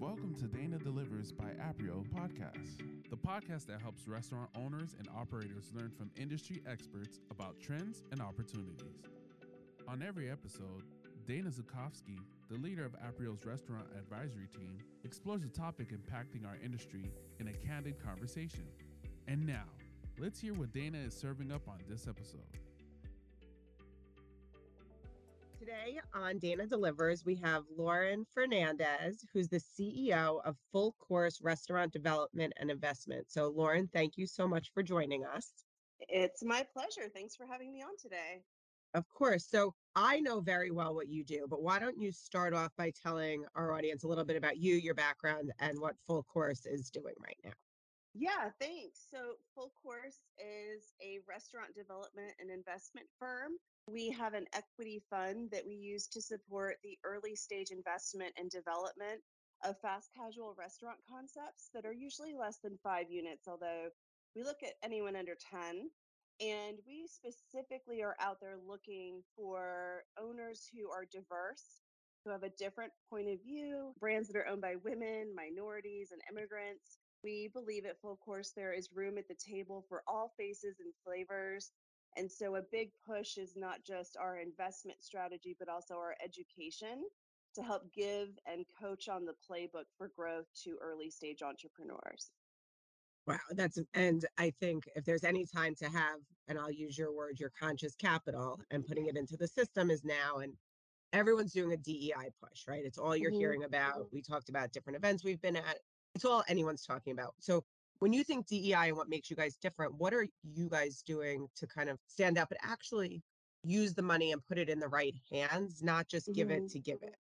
Welcome to Dana Delivers by Aprio podcast, the podcast that helps restaurant owners and operators learn from industry experts about trends and opportunities. On every episode, Dana Zukofsky, the leader of Aprio's restaurant advisory team, explores a topic impacting our industry in a candid conversation. And now, let's hear what Dana is serving up on this episode. Today on Dana Delivers, we have Lauren Fernandez, who's the CEO of Full Course Restaurant Development and Investment. So, Lauren, thank you so much for joining us. It's my pleasure. Thanks for having me on today. Of course. So, I know very well what you do, but why don't you start off by telling our audience a little bit about you, your background, and what Full Course is doing right now? Yeah, thanks. So, Full Course is a restaurant development and investment firm we have an equity fund that we use to support the early stage investment and development of fast casual restaurant concepts that are usually less than five units, although we look at anyone under 10. And we specifically are out there looking for owners who are diverse, who have a different point of view, brands that are owned by women, minorities, and immigrants. We believe at Full Course there is room at the table for all faces and flavors and so a big push is not just our investment strategy, but also our education to help give and coach on the playbook for growth to early stage entrepreneurs. Wow, that's and I think if there's any time to have, and I'll use your word, your conscious capital and putting it into the system is now. And everyone's doing a DEI push, right? It's all you're mm-hmm. hearing about. We talked about different events we've been at. It's all anyone's talking about. So when you think DEI and what makes you guys different, what are you guys doing to kind of stand up and actually use the money and put it in the right hands, not just give mm-hmm. it to give it?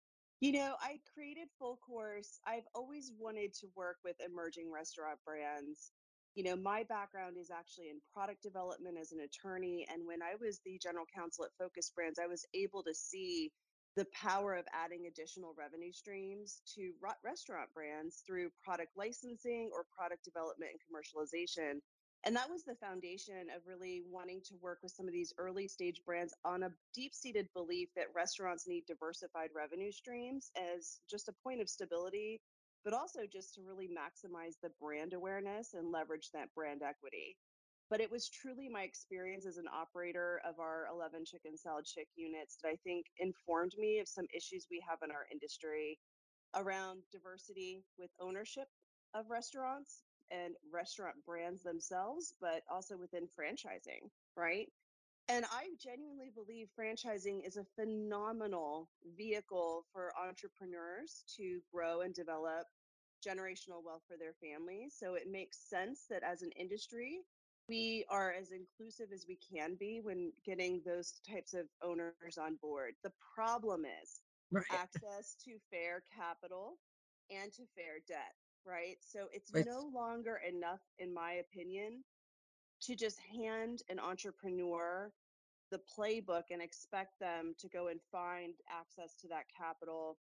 You know, I created Full Course. I've always wanted to work with emerging restaurant brands. You know, my background is actually in product development as an attorney. And when I was the general counsel at Focus Brands, I was able to see the power of adding additional revenue streams to restaurant brands through product licensing or product development and commercialization. And that was the foundation of really wanting to work with some of these early stage brands on a deep seated belief that restaurants need diversified revenue streams as just a point of stability, but also just to really maximize the brand awareness and leverage that brand equity but it was truly my experience as an operator of our 11 chicken salad chick units that I think informed me of some issues we have in our industry around diversity with ownership of restaurants and restaurant brands themselves, but also within franchising, right? And I genuinely believe franchising is a phenomenal vehicle for entrepreneurs to grow and develop generational wealth for their families. So it makes sense that as an industry, we are as inclusive as we can be when getting those types of owners on board. The problem is right. access to fair capital and to fair debt, right? So it's, it's no longer enough, in my opinion, to just hand an entrepreneur the playbook and expect them to go and find access to that capital.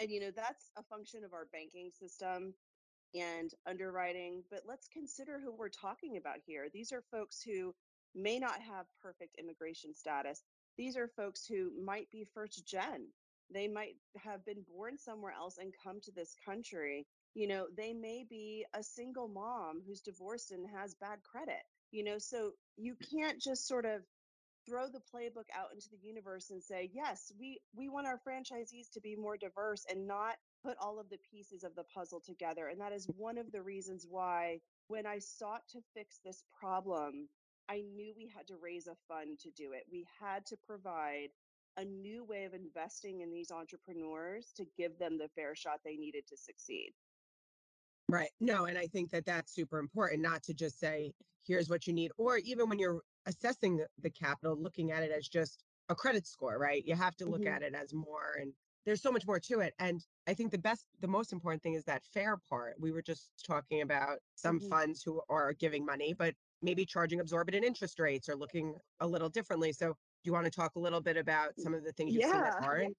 And, you know, that's a function of our banking system and underwriting, but let's consider who we're talking about here. These are folks who may not have perfect immigration status. These are folks who might be first gen. They might have been born somewhere else and come to this country. You know, they may be a single mom who's divorced and has bad credit. You know, so you mm. can't just sort of throw the playbook out into the universe and say, "Yes, we we want our franchisees to be more diverse and not put all of the pieces of the puzzle together. And that is one of the reasons why, when I sought to fix this problem, I knew we had to raise a fund to do it. We had to provide a new way of investing in these entrepreneurs to give them the fair shot they needed to succeed. Right. No, and I think that that's super important not to just say, here's what you need, or even when you're assessing the capital, looking at it as just a credit score, right? You have to look mm-hmm. at it as more. And there's so much more to it. And I think the best, the most important thing is that fair part. We were just talking about some mm-hmm. funds who are giving money, but maybe charging absorbent interest rates or looking a little differently. So, do you want to talk a little bit about some of the things you've yeah. seen that aren't?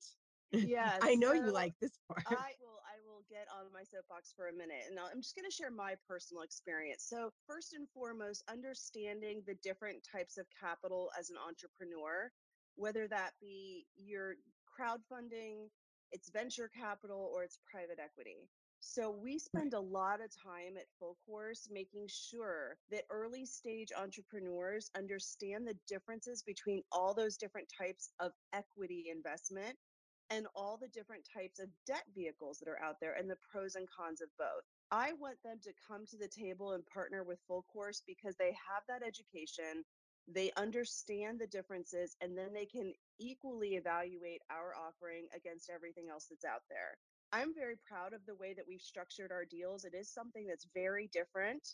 Yes, I know so you like this part. I will. I will get on my soapbox for a minute, and I'm just going to share my personal experience. So, first and foremost, understanding the different types of capital as an entrepreneur, whether that be your crowdfunding, it's venture capital, or it's private equity. So we spend a lot of time at Full Course making sure that early stage entrepreneurs understand the differences between all those different types of equity investment and all the different types of debt vehicles that are out there and the pros and cons of both. I want them to come to the table and partner with Full Course because they have that education, they understand the differences, and then they can equally evaluate our offering against everything else that's out there. I'm very proud of the way that we've structured our deals. It is something that's very different.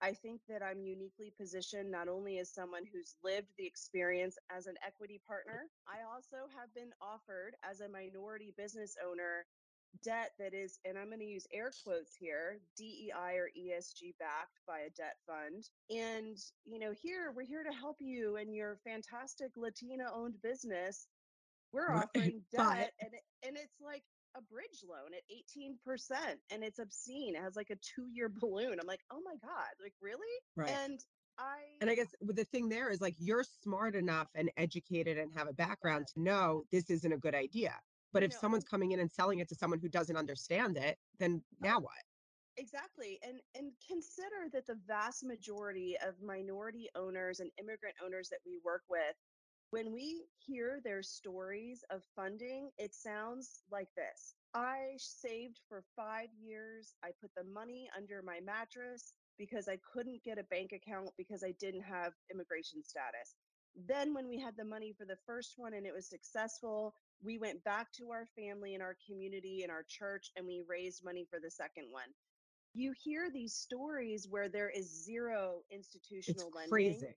I think that I'm uniquely positioned not only as someone who's lived the experience as an equity partner, I also have been offered as a minority business owner debt that is, and I'm going to use air quotes here, DEI or ESG backed by a debt fund. And, you know, here we're here to help you and your fantastic Latina owned business. We're offering debt and, and it's like a bridge loan at 18% and it's obscene. It has like a two year balloon. I'm like, oh my God, like really? Right. And I, And I guess with the thing there is like you're smart enough and educated and have a background to know this isn't a good idea. But if know, someone's coming in and selling it to someone who doesn't understand it, then uh, now what? Exactly. And and consider that the vast majority of minority owners and immigrant owners that we work with, when we hear their stories of funding, it sounds like this. I saved for 5 years. I put the money under my mattress because I couldn't get a bank account because I didn't have immigration status. Then when we had the money for the first one and it was successful, we went back to our family and our community and our church and we raised money for the second one you hear these stories where there is zero It's institutional lending crazy.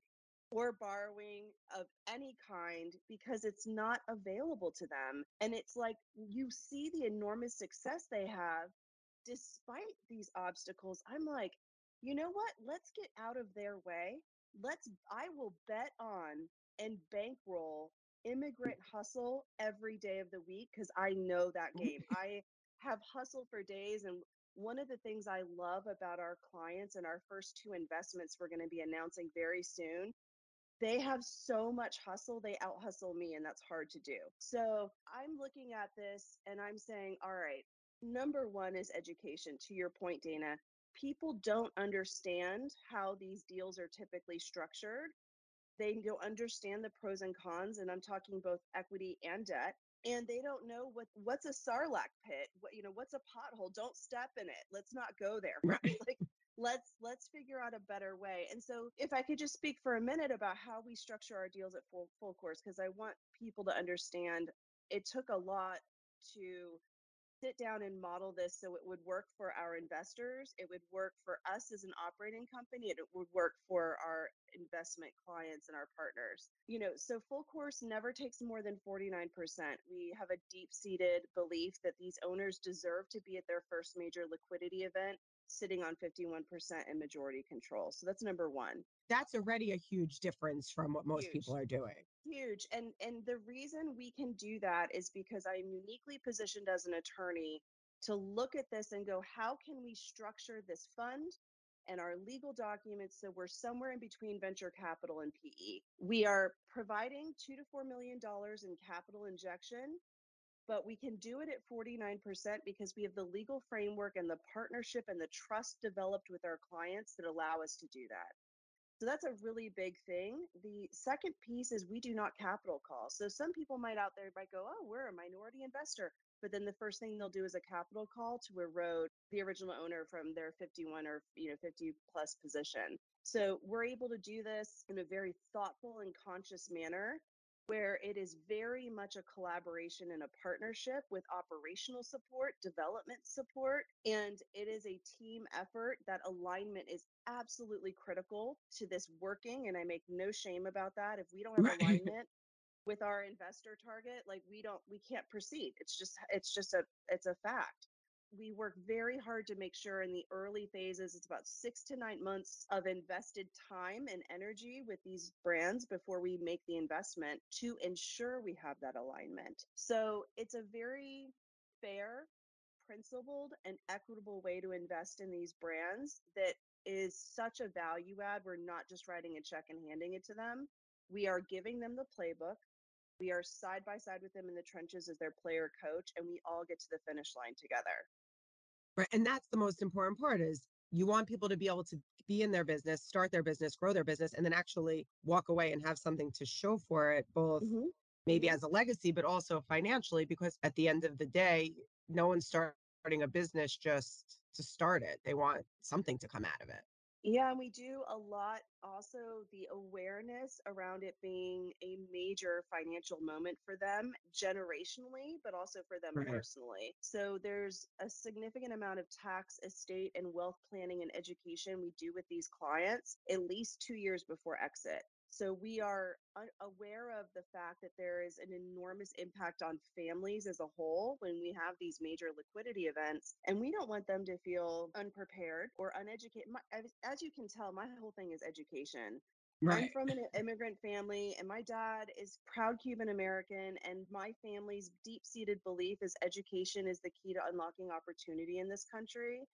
or borrowing of any kind because it's not available to them. And it's like you see the enormous success they have despite these obstacles. I'm like, you know what? Let's get out of their way. Let's, I will bet on and bankroll immigrant hustle every day of the week because I know that game. I have hustle for days and one of the things I love about our clients and our first two investments we're going to be announcing very soon, they have so much hustle, they out hustle me, and that's hard to do. So I'm looking at this and I'm saying, all right, number one is education. To your point, Dana, people don't understand how these deals are typically structured. They don't understand the pros and cons, and I'm talking both equity and debt and they don't know what what's a sarlacc pit what you know what's a pothole? Don't step in it. Let's not go there Right. like let's let's figure out a better way. And so if i could just speak for a minute about how we structure our deals at full full course because i want people to understand it took a lot to sit down and model this so it would work for our investors it would work for us as an operating company and it would work for our investment clients and our partners you know so full course never takes more than 49% we have a deep seated belief that these owners deserve to be at their first major liquidity event sitting on 51% in majority control so that's number one That's already a huge difference from what most Huge. people are doing. Huge and and the reason we can do that is because i'm uniquely positioned as an attorney to look at this and go how can we structure this fund and our legal documents so we're somewhere in between venture capital and pe we are providing two to four million dollars in capital injection but we can do it at 49% because we have the legal framework and the partnership and the trust developed with our clients that allow us to do that so that's a really big thing. The second piece is we do not capital call. So some people might out there might go, "Oh, we're a minority investor," but then the first thing they'll do is a capital call to erode the original owner from their 51 or you know 50 plus position. So we're able to do this in a very thoughtful and conscious manner where it is very much a collaboration and a partnership with operational support, development support, and it is a team effort. That alignment is absolutely critical to this working, and I make no shame about that. If we don't have Right. alignment with our investor target, like we don't, we can't proceed. It's just, it's just a, it's a fact we work very hard to make sure in the early phases it's about six to nine months of invested time and energy with these brands before we make the investment to ensure we have that alignment. So it's a very fair principled and equitable way to invest in these brands that is such a value add we're not just writing a check and handing it to them. We are giving them the playbook we are side by side with them in the trenches as their player coach and we all get to the finish line together Right. And that's the most important part is you want people to be able to be in their business, start their business, grow their business, and then actually walk away and have something to show for it, both Mhm. maybe as a legacy, but also financially, because at the end of the day, no one's starting a business just to start it. They want something to come out of it. Yeah, and we do a lot also the awareness around it being a major financial moment for them generationally, but also for them Right. personally. So there's a significant amount of tax, estate, and wealth planning and education we do with these clients at least two years before exit. So we are aware of the fact that there is an enormous impact on families as a whole when we have these major liquidity events, and we don't want them to feel unprepared or uneducated. My, as as you can tell, my whole thing is education. I'm from an immigrant family, and my dad is proud Cuban American. And my family's deep seated belief is education is the key to unlocking opportunity in this country.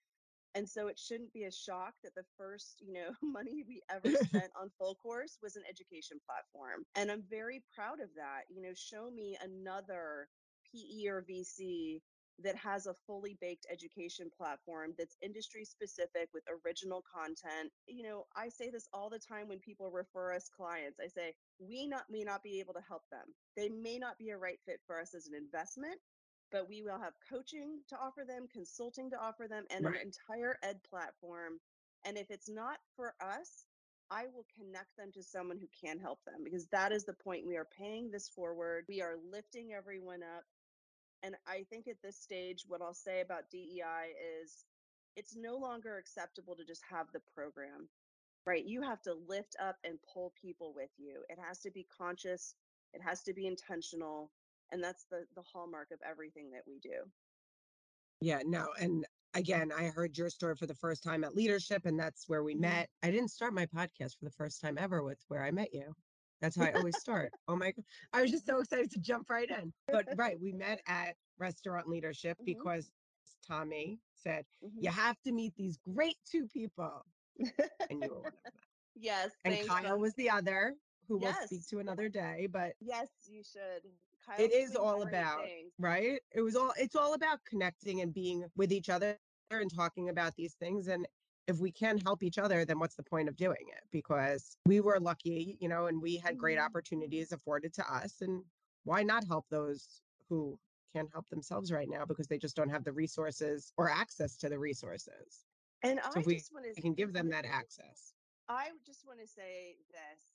And so it shouldn't be a shock that the first, you know, money we ever spent on full course was an education platform. And I'm very proud of that. You know, show me another PE or VC that has a fully baked education platform that's industry specific with original content. You know, I say this all the time when people refer us clients. I say, we not may not be able to help them. They may not be a right fit for us as an investment, but we will have coaching to offer them, consulting to offer them, and an entire ed platform. And if it's not for us, I will connect them to someone who can help them because that is the point. We are paying this forward, we are lifting everyone up. And I think at this stage, what I'll say about DEI is it's no longer acceptable to just have the program, right? You have to lift up and pull people with you. It has to be conscious, it has to be intentional. And that's the, the hallmark of everything that we do. Yeah, no. And again, I heard your story for the first time at leadership, and that's where we Mhm. met. I didn't start my podcast for the first time ever with where I met you. That's how I always start. Oh my, i was just so excited to jump right in. But right, we met at restaurant leadership Mhm. because Tommy said, Mhm. You have to meet these great two people. And you were one of them. yes, And. Kyle um, was the other, who we'll speak to another day. But yes, you should. It Kyle's is all about things. right it was all it's all about connecting and being with each other and talking about these things and if we can help each other then what's the point of doing it because we were lucky you know and we had great Mhm. opportunities afforded to us and why not help those who can't help themselves right now because they just don't have the resources or access to the resources And so I we just want to can give them that access I just want to say this.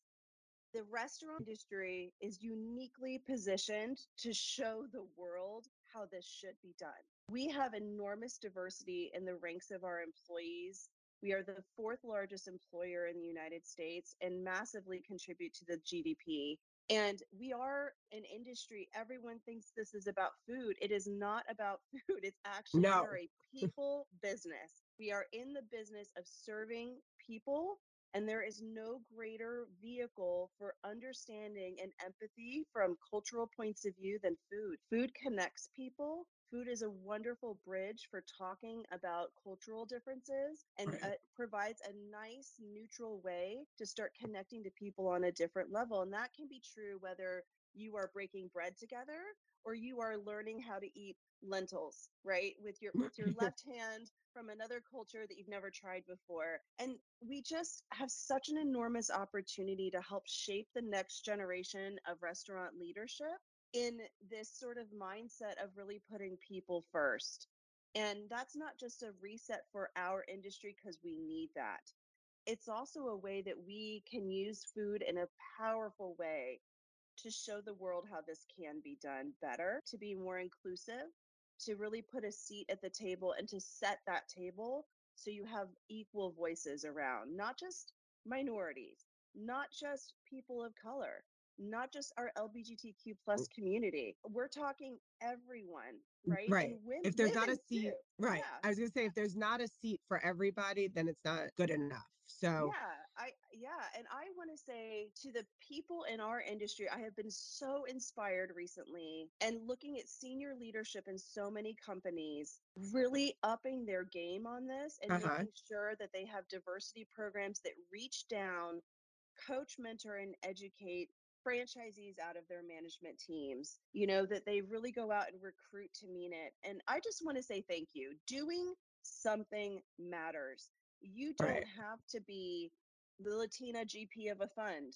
The restaurant industry is uniquely positioned to show the world how this should be done. We have enormous diversity in the ranks of our employees. We are the fourth largest employer in the United States and massively contribute to the GDP. And we are an industry, everyone thinks this is about food. It is not about food. It's actually, no a people business. We are in the business of serving people and there is no greater vehicle for understanding and empathy from cultural points of view than food. Food connects people. Food is a wonderful bridge for talking about cultural differences and Right. uh, provides a nice, neutral way to start connecting to people on a different level. And that can be true whether you are breaking bread together or you are learning how to eat lentils, right? With your with your left hand from another culture that you've never tried before. And we just have such an enormous opportunity to help shape the next generation of restaurant leadership in this sort of mindset of really putting people first. And that's not just a reset for our industry because we need that. It's also a way that we can use food in a powerful way to show the world how this can be done better, to be more inclusive, to really put a seat at the table and to set that table so you have equal voices around, not just minorities, not just people of color, not just our LGBTQ plus community. We're talking everyone, right? Right. Women, If there's not a seat, too. right. Yeah. I was going to say, if there's not a seat for everybody, then it's not good enough. So, Yeah, I yeah, and I want to say to the people in our industry, I have been so inspired recently and looking at senior leadership in so many companies really upping their game on this and uh-huh. making sure that they have diversity programs that reach down, coach, mentor, and educate franchisees out of their management teams. You know, that they really go out and recruit to mean it. And I just want to say thank you. Doing something matters. You don't Right. have to be the Latina GP of a fund.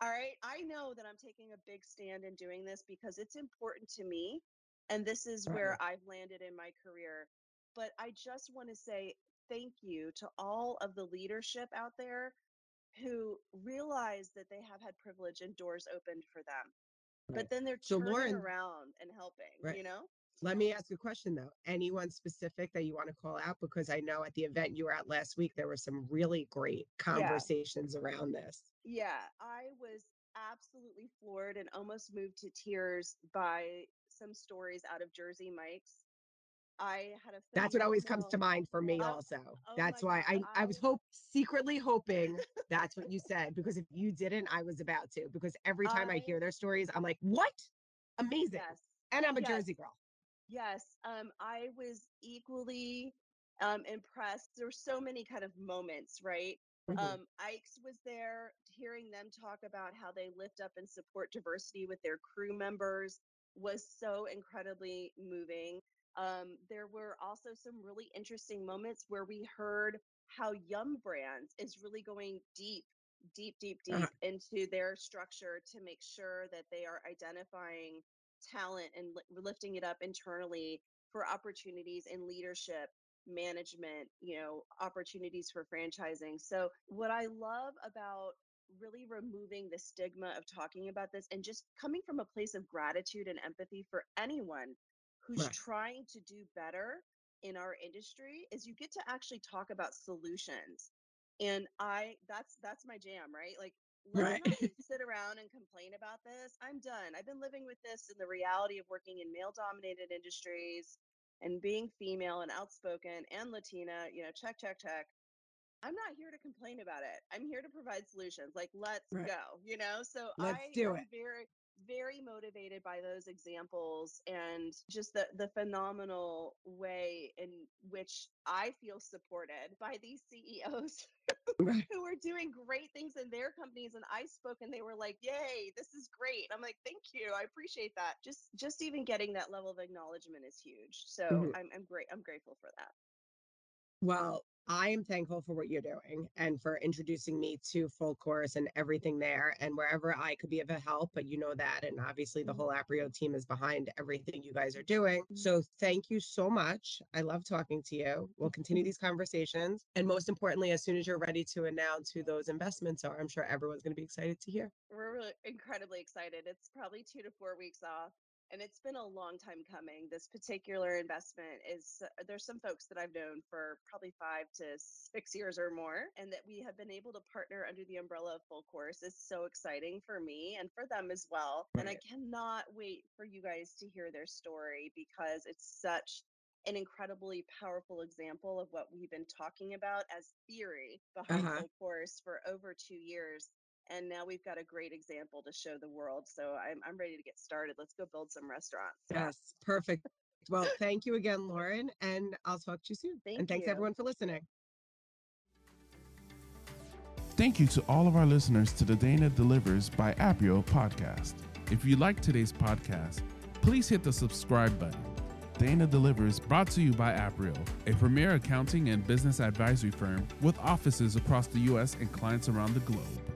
All right. I know that I'm taking a big stand in doing this because it's important to me. And this is where I've landed in my career. But I just want to say thank you to all of the leadership out there who realize that they have had privilege and doors opened for them. Right. But then they're So, turning Lauren- around and helping, Right. you know? Let me ask a question though. Anyone specific that you want to call out? Because I know at the event you were at last week, there were some really great conversations around this. Yeah, I was absolutely floored and almost moved to tears by some stories out of Jersey Mike's. I had a That's what always comes to mind for me Oh, also. oh That's my why I, God, I was I- hope secretly hoping that's what you said because if you didn't, I was about to. Because every time I, I- hear their stories, I'm like, what? Amazing. Yes. And I'm a yes. Jersey girl. Yes, um, I was equally um, impressed. There were so many kind of moments, right? Mhm. Um, Ike's was there, hearing them talk about how they lift up and support diversity with their crew members was so incredibly moving. Um, there were also some really interesting moments where we heard how Yum Brands is really going deep, deep, deep, deep Uh-huh. into their structure to make sure that they are identifying talent and li- lifting it up internally for opportunities in leadership management you know opportunities for franchising. So what i love about really removing the stigma of talking about this and just coming from a place of gratitude and empathy for anyone who's Right. trying to do better in our industry is you get to actually talk about solutions. And i that's that's my jam right? Like Right. sit around and complain about this i'm done i've been living with this in the reality of working in male dominated industries and being female and outspoken and latina you know check check check i'm not here to complain about it i'm here to provide solutions like let's Right. go you know so Let's i do am it. very very motivated by those examples and just the the phenomenal way in which I feel supported by these CEOs Right. who are doing great things in their companies and I spoke and they were like, "Yay, this is great." I'm like, "Thank you. I appreciate that." Just just even getting that level of acknowledgement is huge. So, Mhm. I'm I'm great. I'm grateful for that. Well, I am thankful for what you're doing and for introducing me to full course and everything there and wherever I could be of a help. But you know that. And obviously, the whole mm-hmm. Aprio team is behind everything you guys are doing. Mm-hmm. So thank you so much. I love talking to you. We'll continue mm-hmm. these conversations. And most importantly, as soon as you're ready to announce who those investments are, I'm sure everyone's going to be excited to hear. We're really incredibly excited. It's probably 2 to 4 weeks off and it's been a long time coming. This particular investment is uh, there's some folks that I've known for probably 5 to 6 years or more and that we have been able to partner under the umbrella of Full Course is so exciting for me and for them as well. And I cannot wait for you guys to hear their story because it's such an incredibly powerful example of what we've been talking about as theory behind Uh-huh. Full Course for over 2 years and now we've got a great example to show the world. So I'm I'm ready to get started. Let's go build some restaurants. Yes, perfect. Well, thank you again, Lauren, and I'll talk to you soon. Thank and thanks you. everyone for listening. Thank you to all of our listeners to the Dana Delivers by Aprio podcast. If you like today's podcast, please hit the subscribe button. Dana Delivers brought to you by Aprio, a premier accounting and business advisory firm with offices across the U.S. and clients around the globe.